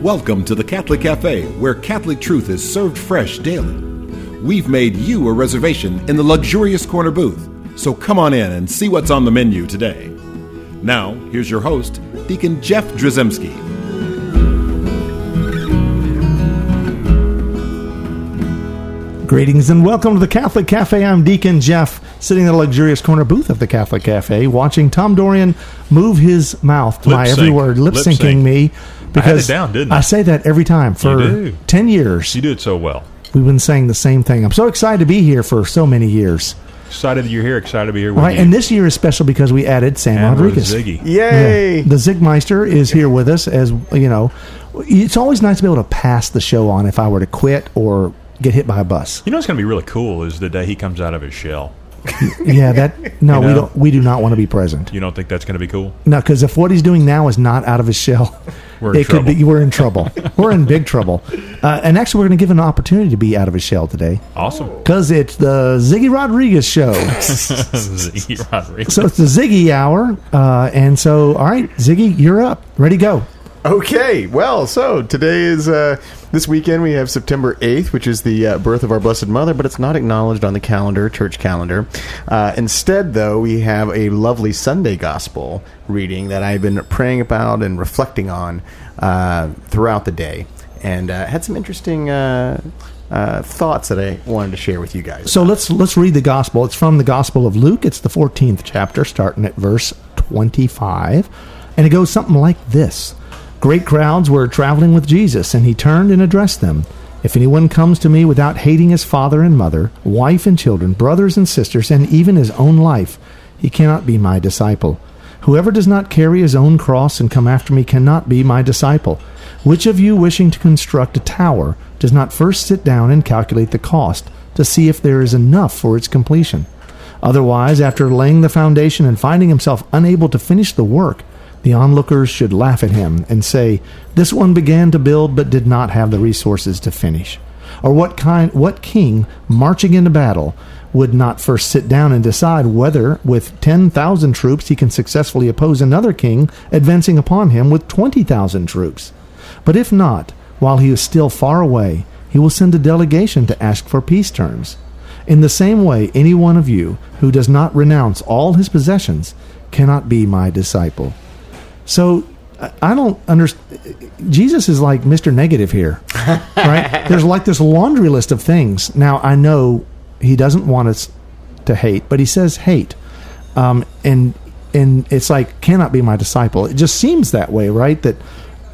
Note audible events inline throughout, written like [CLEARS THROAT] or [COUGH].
Welcome to the Catholic Cafe, where Catholic truth is served fresh daily. We've made you a reservation in the luxurious corner booth, so come on in and see what's on the menu today. Now, here's your host, Deacon Jeff Drzymski. Greetings and welcome to the Catholic Cafe. I'm Deacon Jeff, sitting in the luxurious corner booth of the Catholic Cafe, watching Tom Dorian move his mouth to Lip my sync. every word, lip Lip syncing sync. me. Because down, didn't I? say that every time for do. 10 years. You do it so well. We've been saying the same thing. I'm so excited to be here for so many years. Excited that you're here. Excited to be here with Right, you. and this year is special because we added Sam And Rodriguez. Ziggy. Yay! Yeah. The Zigmeister is here with us as you know. It's always nice to be able to pass the show on if I were to quit or get hit by a bus. You know what's going to be really cool is the day he comes out of his shell. [LAUGHS] Yeah, that no, You we know? don't. We do not want to be present. You don't think that's going to be cool? No, because if what he's doing now is not out of his shell, We're in it could be trouble. we're in trouble. we're in big trouble. [LAUGHS] Uh, and actually, we're going to give him an opportunity to be out of his shell today Awesome. because it's the Ziggy Rodriguez show. [LAUGHS] Ziggy Rodriguez. so it's the Ziggy hour, uh, and so all right, Ziggy, you're up, ready go. Okay, well, so today is uh, this weekend. We have September eighth, which is the uh, birth of our Blessed Mother, but it's not acknowledged on the calendar, church calendar. Uh, instead, though, we have a lovely Sunday Gospel reading that I've been praying about and reflecting on uh, throughout the day, and uh, had some interesting. Uh, uh, thoughts that I wanted to share with you guys. So let's let's read the gospel. It's from the Gospel of Luke. It's the 14th chapter, starting at verse 25, and it goes something like this: Great crowds were traveling with Jesus, and he turned and addressed them. If anyone comes to me without hating his father and mother, wife and children, brothers and sisters, and even his own life, he cannot be my disciple. Whoever does not carry his own cross and come after me cannot be my disciple. Which of you wishing to construct a tower does not first sit down and calculate the cost to see if there is enough for its completion? Otherwise, after laying the foundation and finding himself unable to finish the work, the onlookers should laugh at him and say, This one began to build but did not have the resources to finish. Or what kind what king marching into battle would not first sit down and decide whether with 10,000 troops he can successfully oppose another king advancing upon him with 20,000 troops? But if not, while he is still far away, he will send a delegation to ask for peace terms. In the same way, any one of you who does not renounce all his possessions cannot be my disciple. So I- don't understand. Jesus is like Mr. Negative here, [LAUGHS] right? There's like this laundry list of things. Now I know he doesn't want us to hate, but he says hate, um, and and it's like cannot be my disciple. It just seems that way, right? That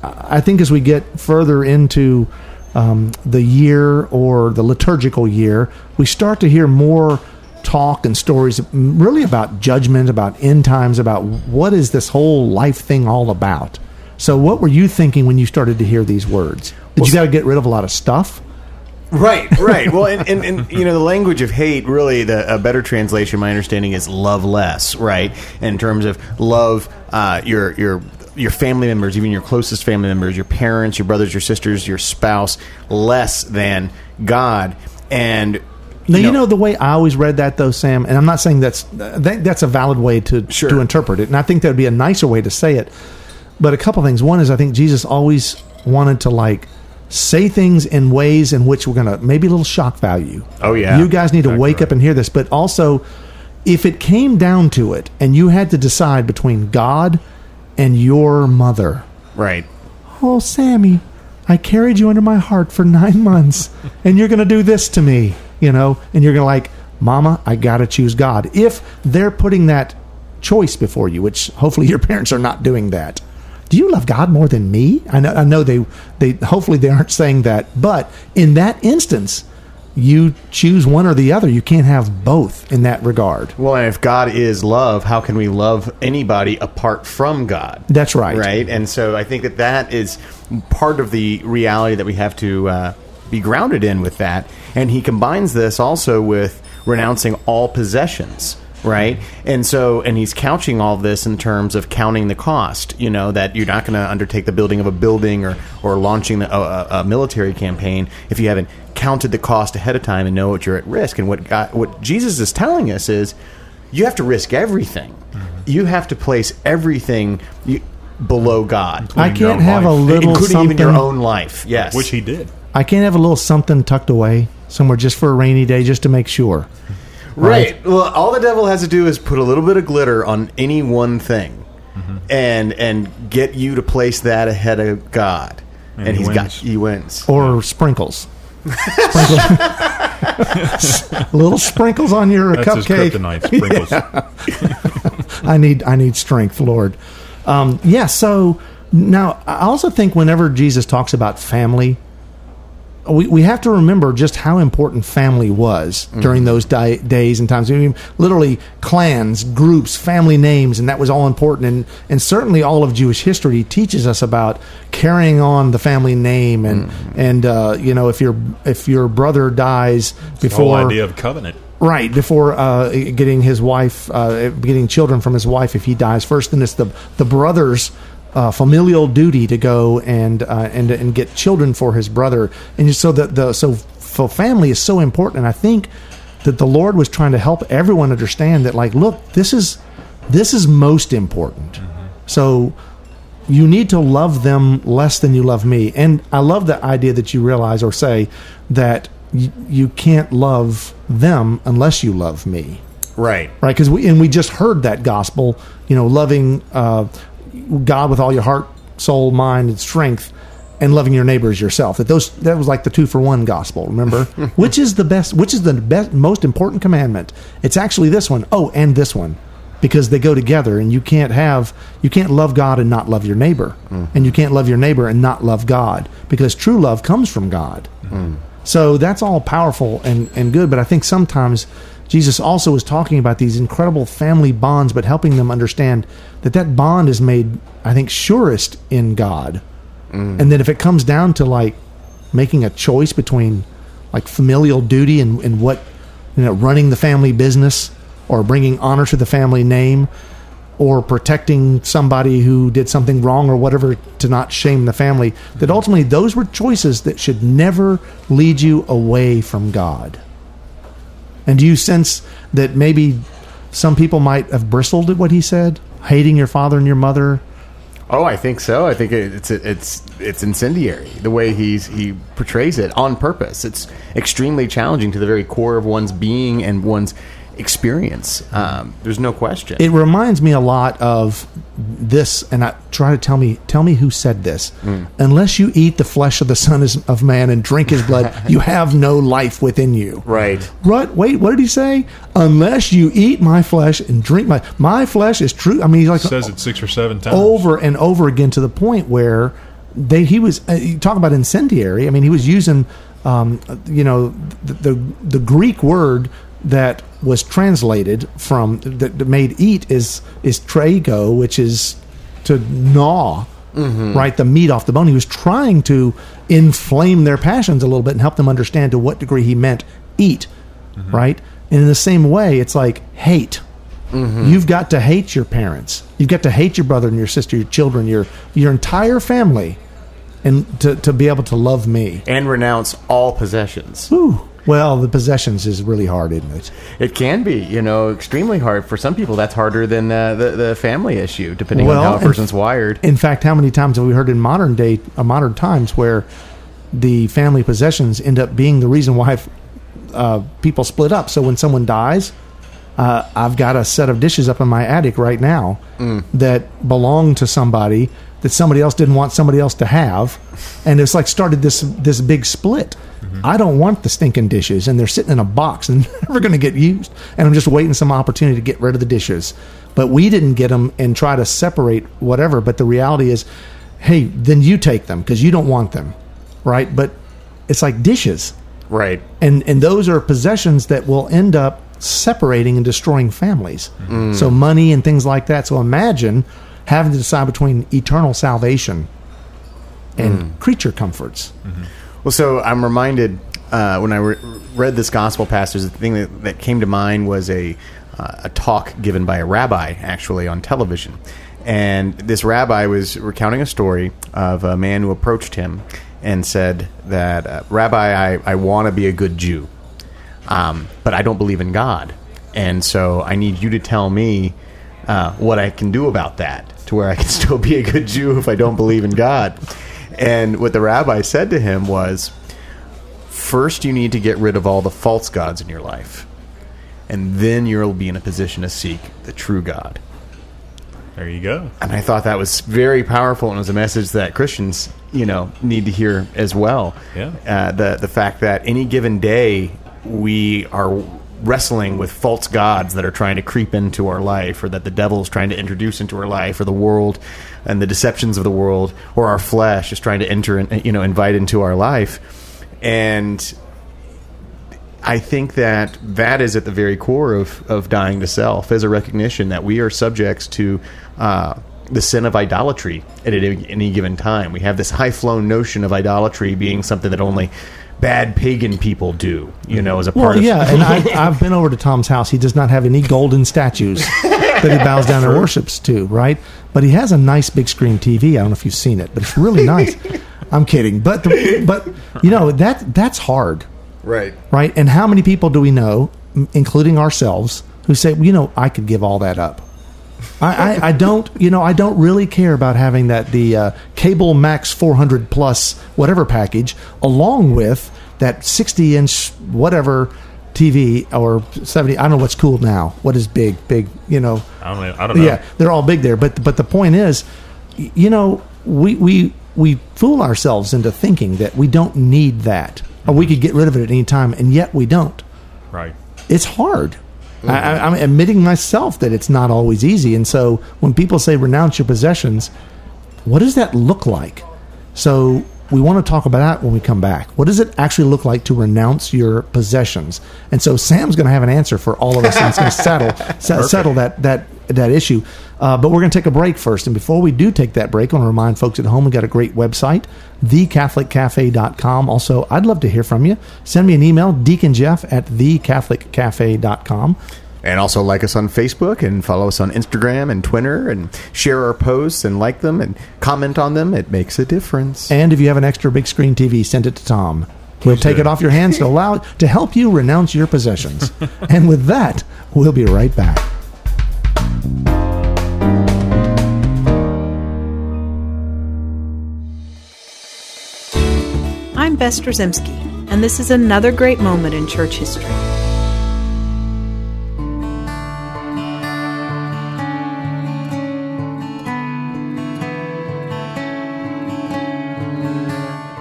I think as we get further into um, the year or the liturgical year, we start to hear more talk and stories really about judgment, about end times, about what is this whole life thing all about. So, what were you thinking when you started to hear these words? Did you got to get rid of a lot of stuff? Right, right. Well, and, and, and you know, the [LAUGHS] language of hate, really, the a better translation, my understanding, is love less. Right, in terms of love, uh, your your your family members, even your closest family members, your parents, your brothers, your sisters, your spouse, less than God. And Now you know, the way I always read that though, Sam, and I'm not saying that's that, that's a valid way to Sure. to interpret it, and I think that would be a nicer way to say it. But a couple things. One is I think Jesus always wanted to like say things in ways in which we're gonna maybe a little shock value. Oh, yeah. you guys need to Exactly wake up right. and hear this. But also, if it came down to it, and you had to decide between God and your mother, right. Oh, Sammy, I carried you under my heart for nine months, and you're going to do this to me, you know? And you're going to like, Mama, I got to choose God. If they're putting that choice before you, which hopefully your [LAUGHS] parents are not doing that. Do you love God more than me? I know, I know they, they, hopefully they aren't saying that, but in that instance, you choose one or the other. You can't have both in that regard. Well, and if God is love, how can we love anybody apart from God? That's right. Right. And so I think that that is part of the reality that we have to uh, be grounded in with that. And he combines this also with renouncing all possessions. Right. And so, and he's couching all this in terms of counting the cost, you know, that you're not going to undertake the building of a building or, or launching a, a, a military campaign if you haven't counted the cost ahead of time and know what you're at risk. And what God, what Jesus is telling us is you have to risk everything. Mm-hmm. You have to place everything. You, below God, I can't own have a life. little including something. even your own life. Yes, Which he did. I can't have a little something tucked away somewhere just for a rainy day, just to make sure. Right. Well, all the devil has to do is put a little bit of glitter on any one thing, Mm-hmm. and and get you to place that ahead of God, and, And he he's got he wins. Or sprinkles. sprinkles. [LAUGHS] [LAUGHS] little sprinkles on your That's his cupcake. kryptonite [LAUGHS] sprinkles. I need I need strength, Lord. Um, yeah. So now I also think whenever Jesus talks about family, we, we have to remember just how important family was during those di- days and times. I mean, literally clans, groups, family names, and that was all important. And and certainly all of Jewish history teaches us about carrying on the family name and and uh, you know if your if your brother dies The before idea of covenant. Right before uh, getting his wife, uh, getting children from his wife, if he dies first, then it's the the brother's uh, familial duty to go and uh, and and get children for his brother, and so the the so family is so important. And I think that the Lord was trying to help everyone understand that, like, look, this is this is most important. So you need to love them less than you love me. And I love the idea that you realize or say that y- you can't love them unless you love me. Right. Right? Because we, and we just heard that gospel, you know, loving uh, God with all your heart, soul, mind, and strength. And loving your neighbor as yourself. That those that was like the two for one gospel. Remember, [LAUGHS] which is the best? Which is the best, most important commandment? It's actually this one. Oh, and this one because they go together and you can't have you can't love God and not love your neighbor mm-hmm. and you can't love your neighbor and not love God because true love comes from God. Mm-hmm. So that's all powerful and and good but I think sometimes Jesus also is talking about these incredible family bonds but helping them understand that that bond is made I think surest in God. Mm. And then if it comes down to like making a choice between like familial duty and, and what you know running the family business or bringing honor to the family name or protecting somebody who did something wrong or whatever to not shame the family that ultimately those were choices that should never lead you away from God and do you sense that maybe some people might have bristled at what he said hating your father and your mother Oh, I think so. I think it's it's it's incendiary the way he's he portrays it on purpose. It's extremely challenging to the very core of one's being and one's experience. Um, there's no question. it reminds me a lot of this and I try to tell me tell me who said this unless you eat the flesh of the son of man and drink his blood [LAUGHS] you have no life within you right. What? Wait, what did he say? Unless you eat my flesh and drink my my flesh is true. I mean, he's like Says it six or seven times. over and over again to the point where they he was uh, you talk about incendiary. I mean, he was using um, you know the, the the Greek word that was translated from that that made eat is is trago, which is to gnaw. Mm-hmm. Right, the meat off the bone. He was trying to inflame their passions a little bit and help them understand to what degree he meant eat. Mm-hmm. Right, and in the same way, it's like hate. Mm-hmm. You've got to hate your parents. You've got to hate your brother and your sister, your children, your your entire family, and to, to be able to love me. And renounce all possessions. Whew. Well, the possessions is really hard, isn't it? It can be, you know, extremely hard for some people. That's harder than uh, the the family issue, depending Well, on how a person's wired. In fact, how many times have we heard in modern day, uh, modern times, where the family possessions end up being the reason why uh, people split up? So when someone dies, uh, I've got a set of dishes up in my attic right now that belong to somebody that somebody else didn't want somebody else to have, and it's like started this this big split. I don't want the stinking dishes, and they're sitting in a box and [LAUGHS] never going to get used. And I'm just waiting some opportunity to get rid of the dishes. But we didn't get them and try to separate whatever. But the reality is, hey, then you take them because you don't want them, right? But it's like dishes Right. and and those are possessions that will end up separating and destroying families. So money and things like that. So imagine having to decide between eternal salvation and creature comforts. Well, so I'm reminded uh, when I re- read this gospel passage, the thing that, that came to mind was a uh, a talk given by a rabbi actually on television, and this rabbi was recounting a story of a man who approached him and said that, uh, "Rabbi, I, I want to be a good Jew, um, but I don't believe in God, and so I need you to tell me uh, what I can do about that." to where I can [LAUGHS] still be a good Jew if I don't believe in God. And what the rabbi said to him was, first you need to get rid of all the false gods in your life, and then you'll be in a position to seek the true God. There you go. And I thought that was very powerful, and it was a message that Christians, you know, need to hear as well. Yeah. Uh, the the fact that any given day we are wrestling with false gods that are trying to creep into our life, or that the devil is trying to introduce into our life, or the world and the deceptions of the world, or our flesh is trying to enter and you know invite into our life, and I think that that is at the very core of, of dying to self, as a recognition that we are subjects to uh, the sin of idolatry at any, any given time. We have this high flown notion of idolatry being something that only bad pagan people do, you know, as a part Well, of yeah, and I, [LAUGHS] I've been over to Tom's house. He does not have any golden statues that he bows down and worships to, right? But he has a nice big screen TV. I don't know if you've seen it, but it's really [LAUGHS] nice. I'm kidding, but the, but you know that that's hard, right. right? And how many people do we know, including ourselves, who say, well, you know, I could give all that up. I, I, I don't, you know, I don't really care about having that the uh, cable max 400 plus whatever package, along with that 60 inch whatever TV or 70. I don't know what's cool now. What is big, big, you know? I don't. I don't know. Yeah, they're all big there. But but the point is, you know, we we we fool ourselves into thinking that we don't need that, or we could get rid of it at any time, and yet we don't. Right. It's hard. I, I, I'm admitting myself that it's not always easy, and so when people say renounce your possessions, what does that look like? So we want to talk about that when we come back. What does it actually look like to renounce your possessions? And so Sam's going to have an answer for all of us, and it's going to settle [LAUGHS] se- settle that that that issue. Uh, but we're going to take a break first, and before we do take that break, I want to remind folks at home we got a great website, thecatholiccafe.com. Also, I'd love to hear from you. Send me an email, deaconjeff at thecatholiccafe.com. And also like us on Facebook and follow us on Instagram and Twitter and share our posts and like them and comment on them. It makes a difference. And if you have an extra big screen TV, send it to Tom. He'll Please take do. it off your hands to allow to help you renounce your possessions. [LAUGHS] and with that, we'll be right back. I'm Bess Drzymski, and this is another great moment in church history.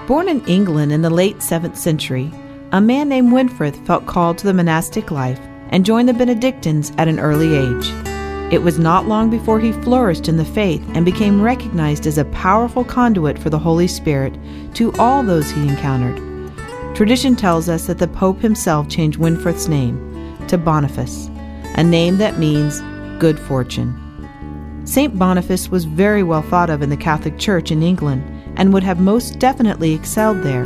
Born in England in the late 7th century, a man named Winfrith felt called to the monastic life and joined the Benedictines at an early age. It was not long before he flourished in the faith and became recognized as a powerful conduit for the Holy Spirit to all those he encountered. Tradition tells us that the Pope himself changed Winfrith's name to Boniface, a name that means good fortune. St. Boniface was very well thought of in the Catholic Church in England and would have most definitely excelled there,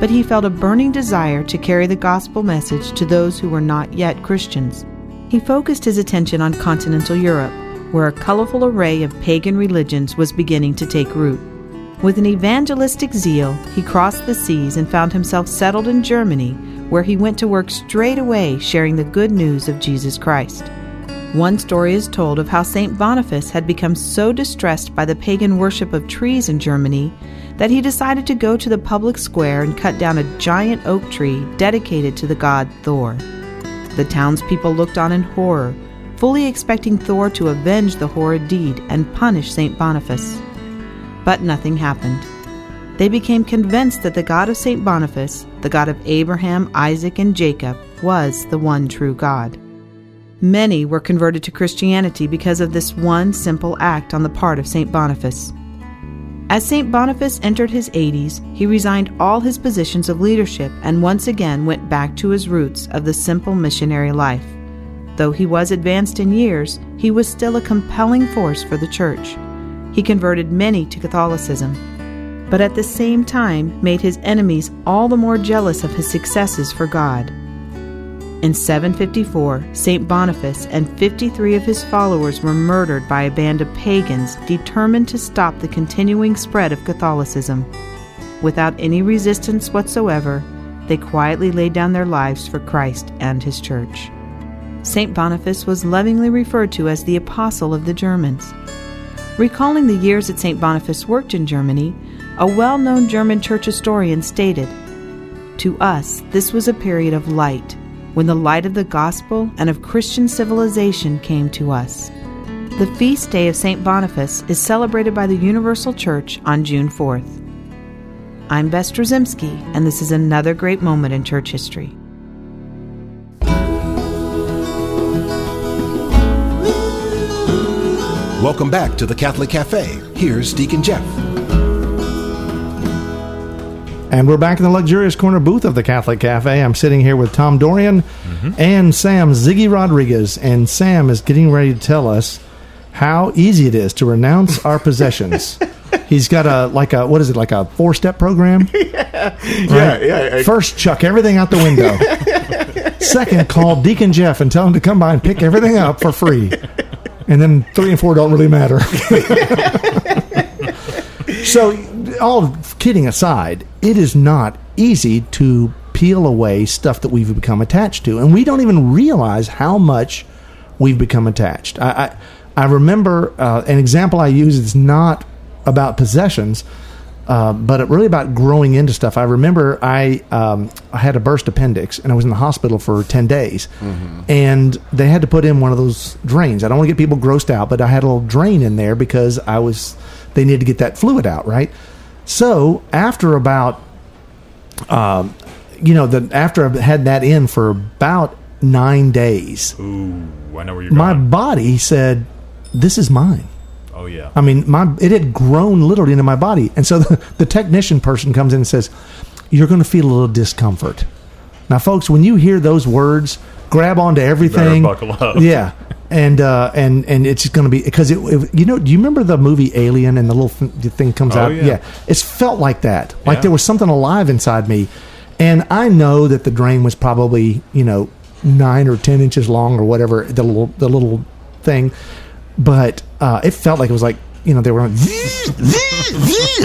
but he felt a burning desire to carry the gospel message to those who were not yet Christians. He focused his attention on continental Europe, where a colorful array of pagan religions was beginning to take root. With an evangelistic zeal, he crossed the seas and found himself settled in Germany, where he went to work straight away sharing the good news of Jesus Christ. One story is told of how St. Boniface had become so distressed by the pagan worship of trees in Germany that he decided to go to the public square and cut down a giant oak tree dedicated to the god Thor. The townspeople looked on in horror, fully expecting Thor to avenge the horrid deed and punish St. Boniface. But nothing happened. They became convinced that the God of St. Boniface, the God of Abraham, Isaac, and Jacob, was the one true God. Many were converted to Christianity because of this one simple act on the part of St. Boniface. As St. Boniface entered his 80s, he resigned all his positions of leadership and once again went back to his roots of the simple missionary life. Though he was advanced in years, he was still a compelling force for the church. He converted many to Catholicism, but at the same time made his enemies all the more jealous of his successes for God. In 754, St. Boniface and 53 of his followers were murdered by a band of pagans determined to stop the continuing spread of Catholicism. Without any resistance whatsoever, they quietly laid down their lives for Christ and his church. St. Boniface was lovingly referred to as the Apostle of the Germans. Recalling the years that St. Boniface worked in Germany, a well known German church historian stated To us, this was a period of light, when the light of the gospel and of Christian civilization came to us. The feast day of St. Boniface is celebrated by the Universal Church on June 4th. I'm Bess Drzymski, and this is another great moment in church history. Welcome back to the Catholic Cafe. Here's Deacon Jeff. And we're back in the luxurious corner booth of the Catholic Cafe. I'm sitting here with Tom Dorian mm-hmm. and Sam Ziggy Rodriguez. And Sam is getting ready to tell us how easy it is to renounce our [LAUGHS] possessions. He's got a like a what is it like a four step program? [LAUGHS] Yeah, yeah. I- First, chuck everything out the window. [LAUGHS] Second, call Deacon Jeff and tell him to come by and pick everything up for free. And then three and four don't really matter. so, all kidding aside, it is not easy to peel away stuff that we've become attached to, and we don't even realize how much we've become attached. I I, I remember uh, an example I use is not about possessions, uh, but really about growing into stuff. I remember I um, I had a burst appendix and I was in the hospital for ten days, and they had to put in one of those drains. I don't want to get people grossed out, but I had a little drain in there because I was they needed to get that fluid out, right? So after about um, you know, the after I had that in for about nine days, Ooh, I know where you're my going. body said, "This is mine." oh yeah. I mean, my it had grown literally into my body, and so [LAUGHS] the, the technician person comes in and says, "You're going to feel a little discomfort." Now, folks, when you hear those words, grab onto everything. buckle up. Yeah, and uh, and and it's going to be because it, it- You know, do you remember the movie Alien and the little th- the thing comes Oh, out? yeah. it's felt like that. Like Yeah. there was something alive inside me, and I know that the drain was probably you know nine or ten inches long or whatever the little the little thing, but uh, it felt like it was like you know they were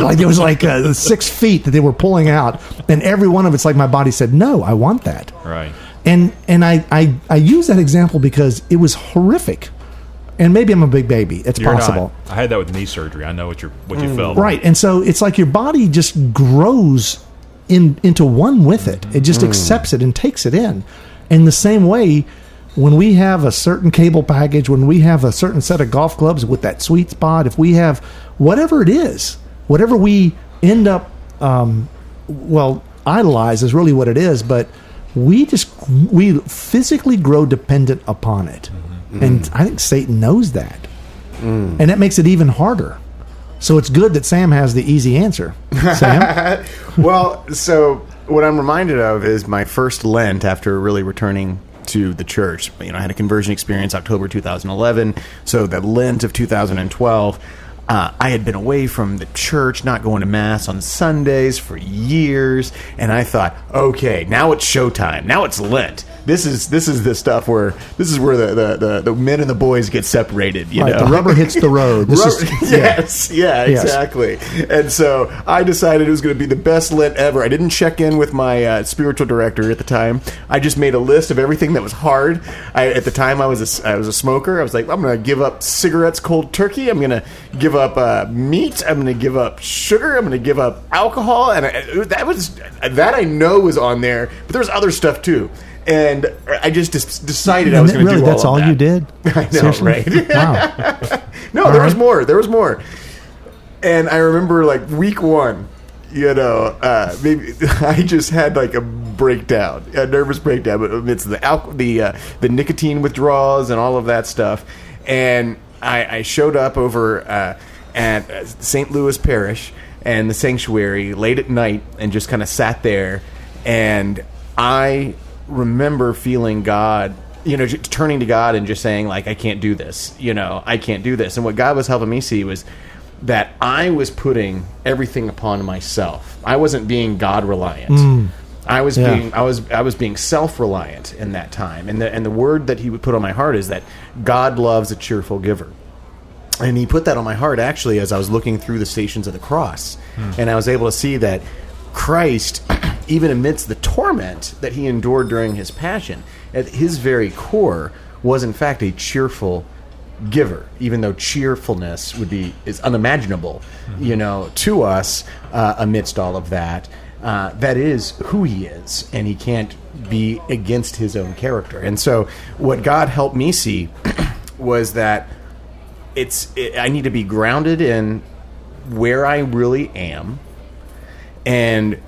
like it was like uh, six feet that they were pulling out, and every one of it's like my body said, "No, I want that." right. And and I, I I use that example because it was horrific, and maybe I'm a big baby. It's You're possible, Not, I had that with knee surgery. I know what you're what you felt. right? And so it's like your body just grows in into one with it. It just accepts it and takes it in. In the same way, when we have a certain cable package, when we have a certain set of golf clubs with that sweet spot, if we have whatever it is, whatever we end up, um, well, idolize is really what it is, but we just we physically grow dependent upon it, mm-hmm. and I think Satan knows that, mm. and that makes it even harder. So it's good that Sam has the easy answer. Sam, [LAUGHS] well, so what I'm reminded of is my first Lent after really returning to the church. You know, I had a conversion experience October 2011. So that Lent of 2012, uh, I had been away from the church, not going to mass on Sundays for years, and I thought, okay, now it's showtime. Now it's Lent. This is this is the stuff where this is where the the, the, the men and the boys get separated. You right, know, the rubber hits the [LAUGHS] road. This Rubber- is, yeah. yes, yeah, Yes. exactly. And so I decided it was going to be the best Lent ever. I didn't check in with my uh, spiritual director at the time. I just made a list of everything that was hard. I, at the time, I was a, I was a smoker. I was like, I'm going to give up cigarettes, cold turkey. I'm going to give up uh, meat. I'm going to give up sugar. I'm going to give up alcohol. And I, that was that I know was on there, but there was other stuff too. And I just des- decided I was going to really, do all that's all that. you did. [LAUGHS] I know, Seriously? right? [LAUGHS] Wow. [LAUGHS] No, All there was more. There was more. And I remember like week one, you know, uh, maybe I just had like a breakdown, a nervous breakdown but amidst the alcohol, the uh, the nicotine withdrawals and all of that stuff. And I, I showed up over uh, at uh, St. Louis Parish and the sanctuary late at night and just kind of sat there. And I remember feeling God you know, turning to God and just saying like, I can't do this. You know, I can't do this. And what God was helping me see was that I was putting everything upon myself. I wasn't being God reliant. Mm. I was Yeah. being I was I was being self reliant in that time. And the and the word that He would put on my heart is that God loves a cheerful giver and he put that on my heart actually as I was looking through the stations of the cross, hmm. and I was able to see that Christ, even amidst the torment that he endured during his passion, at his very core was in fact a cheerful giver, even though cheerfulness would be is unimaginable, you know, to us uh, amidst all of that. Uh, that is who he is, and he can't be against his own character. And so, what God helped me see [CLEARS THROAT] was that it's it, I need to be grounded in where I really am, and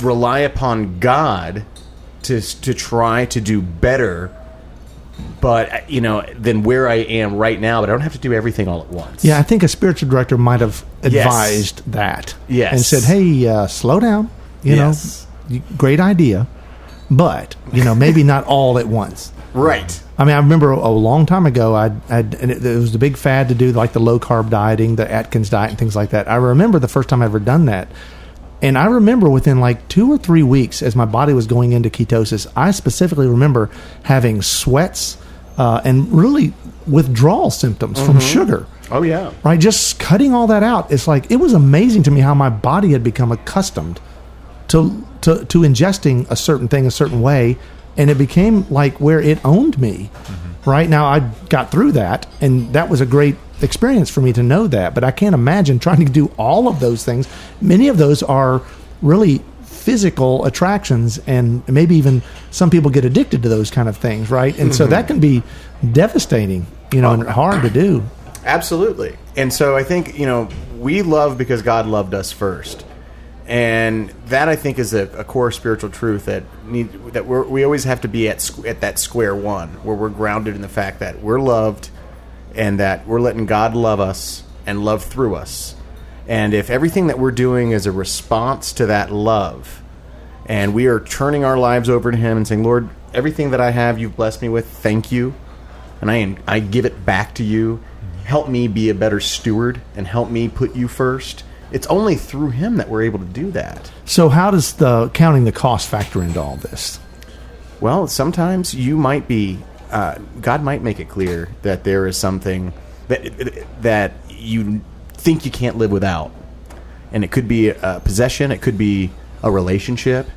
rely upon God to to try to do better. But you know, than where I am right now. But I don't have to do everything all at once. Yeah, I think a spiritual director might have Yes. advised that. Yes. And said, hey, uh, slow down. You Yes. know, great idea. But, you know, maybe not all at once. Right. I mean, I remember a long time ago, I, I and it, it was the big fad to do like the low carb dieting, the Atkins diet, and things like that. I remember the first time I ever done that, and I remember within like two or three weeks, as my body was going into ketosis, I specifically remember having sweats uh, and really withdrawal symptoms from sugar. Oh yeah. Right, just cutting all that out. It's like it was amazing to me how my body had become accustomed to to to ingesting a certain thing a certain way, and it became like where it owned me. Right now, I got through that, and that was a great experience for me to know that. But I can't imagine trying to do all of those things. Many of those are really physical attractions, and maybe even some people get addicted to those kind of things. Right, and so that mm-hmm. can be devastating, you know, and oh, hard to do. [CLEARS THROAT] Absolutely. And so I think, you know, we love because God loved us first. And that I think is a, a core spiritual truth that need that we're, we always have to be at squ- at that square one where we're grounded in the fact that we're loved and that we're letting God love us and love through us. And if everything that we're doing is a response to that love, and we are turning our lives over to Him and saying, Lord, everything that I have, you've blessed me with, thank you. And I, I give it back to you. Help me be a better steward and help me put you first. It's only through Him that we're able to do that. So, how does the counting the cost factor into all this? Well, sometimes you might be, uh, God might make it clear that there is something that that you think you can't live without, and it could be a possession, it could be a relationship,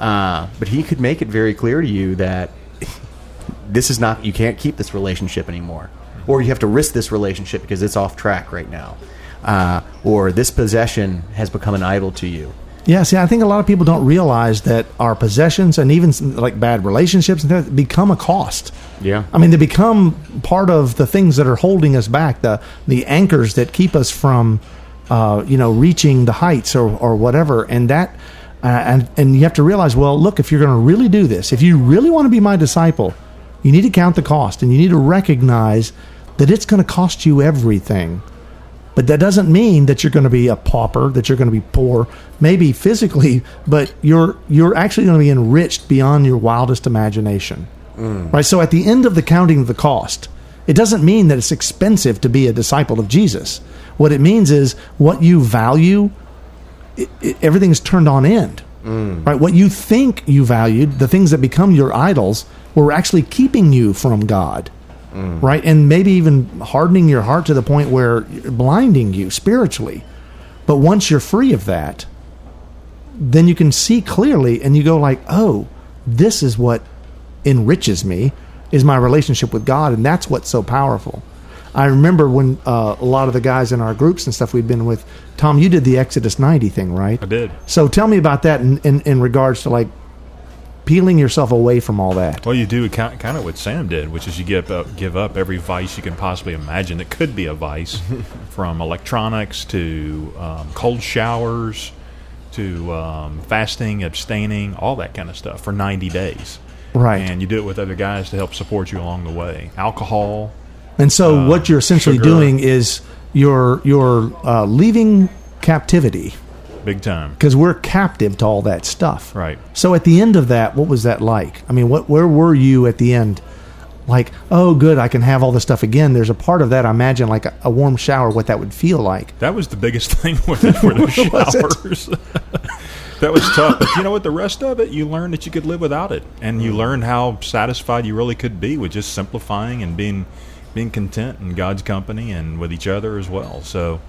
uh, but He could make it very clear to you that [LAUGHS] this is not you can't keep this relationship anymore, or you have to risk this relationship because it's off track right now, uh, or this possession has become an idol to you. Yeah, see, I think a lot of people don't realize that our possessions and even some, like bad relationships and become a cost. Yeah. I mean, they become part of the things that are holding us back, the the anchors that keep us from, uh, you know, reaching the heights or, or whatever. And that, uh, and and you have to realize, well, look, if you're going to really do this, if you really want to be my disciple, you need to count the cost and you need to recognize that it's going to cost you everything. But that doesn't mean that you're going to be a pauper, that you're going to be poor, maybe physically, but you're you're actually going to be enriched beyond your wildest imagination. Mm. Right? So at the end of the counting of the cost, it doesn't mean that it's expensive to be a disciple of Jesus. What it means is what you value, it, it, everything's turned on end. Mm. Right? What you think you valued, the things that become your idols, were actually keeping you from God right? And maybe even hardening your heart to the point where blinding you spiritually. But once you're free of that, then you can see clearly and you go like, "Oh, this is what enriches me is my relationship with God, and that's what's so powerful." I remember when uh, a lot of the guys in our groups and stuff we'd been with, Tom, you did the Exodus 90 thing, right? I did. So tell me about that in, in, in regards to like peeling yourself away from all that. Well, you do kind of what Sam did, which is you give up, give up every vice you can possibly imagine that could be a vice, [LAUGHS] from electronics to um, cold showers to um, fasting, abstaining, all that kind of stuff for 90 days. Right. And you do it with other guys to help support you along the way. Alcohol, And so, uh, what you're essentially sugar. doing is you're you're uh, leaving captivity big time. because we're captive to all that stuff. Right. So, at the end of that, what was that like? I mean, what where were you at the end? Like, oh, good, I can have all this stuff again. There's a part of that. I imagine like a, a warm shower, what that would feel like. That was the biggest [LAUGHS] thing with [LAUGHS] it for the showers. [LAUGHS] that was tough. But you know what? The rest of it, you learned that you could live without it, and you learned how satisfied you really could be with just simplifying and being being content in God's company and with each other as well. So,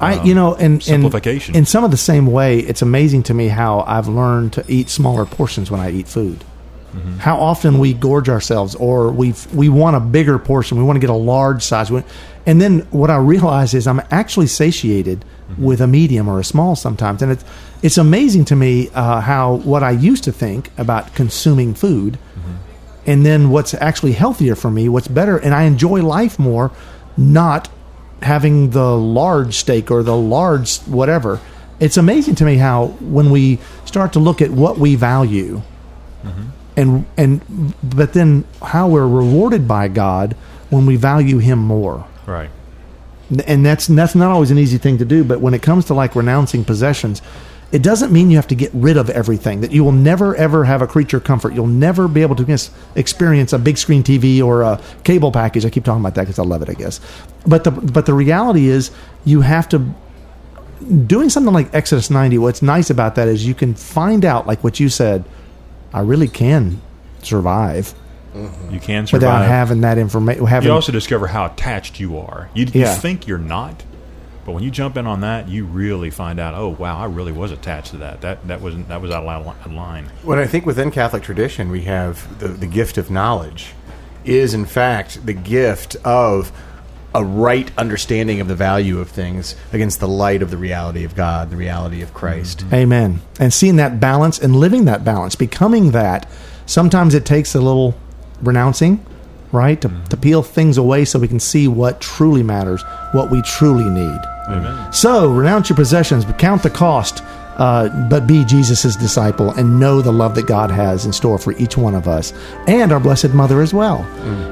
I, um, you know, and, and simplification. in some of the same way, it's amazing to me how I've learned to eat smaller portions when I eat food. How often we gorge ourselves, or we we want a bigger portion, we want to get a large size, and then what I realize is I'm actually satiated with a medium or a small sometimes, and it's it's amazing to me uh, how what I used to think about consuming food, and then what's actually healthier for me, what's better, and I enjoy life more, not having the large steak or the large whatever. It's amazing to me how when we start to look at what we value, mm-hmm. and and but then how we're rewarded by God when we value Him more. Right. And that's that's not always an easy thing to do. But when it comes to like renouncing possessions, it doesn't mean you have to get rid of everything. That you will never ever have a creature comfort. You'll never be able to ex- experience a big screen TV or a cable package. I keep talking about that because I love it. I guess. But the but the reality is you have to doing something like Exodus 90, what's nice about that is you can find out, like what you said, I really can survive mm-hmm. You can survive. without having that information. Having, you also discover how attached you are. You, you think you're not, but when you jump in on that, you really find out. Oh wow, I really was attached to that. That that wasn't that was out of line. What I think within Catholic tradition, we have the, the gift of knowledge is, in fact, the gift of a right understanding of the value of things against the light of the reality of God, the reality of Christ. Mm-hmm. Amen. And seeing that balance and living that balance, becoming that, sometimes it takes a little renouncing, right? To, to peel things away so we can see what truly matters, what we truly need. Amen. So renounce your possessions, but count the cost, uh, but be Jesus' disciple and know the love that God has in store for each one of us and our Blessed Mother as well.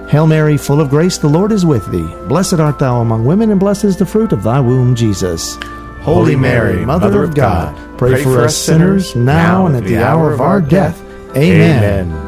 Hail Mary, full of grace, the Lord is with thee. Blessed art thou among women, and blessed is the fruit of thy womb, Jesus. Holy Mary, Mother of God, pray, for us sinners now and at the hour of our death. Amen.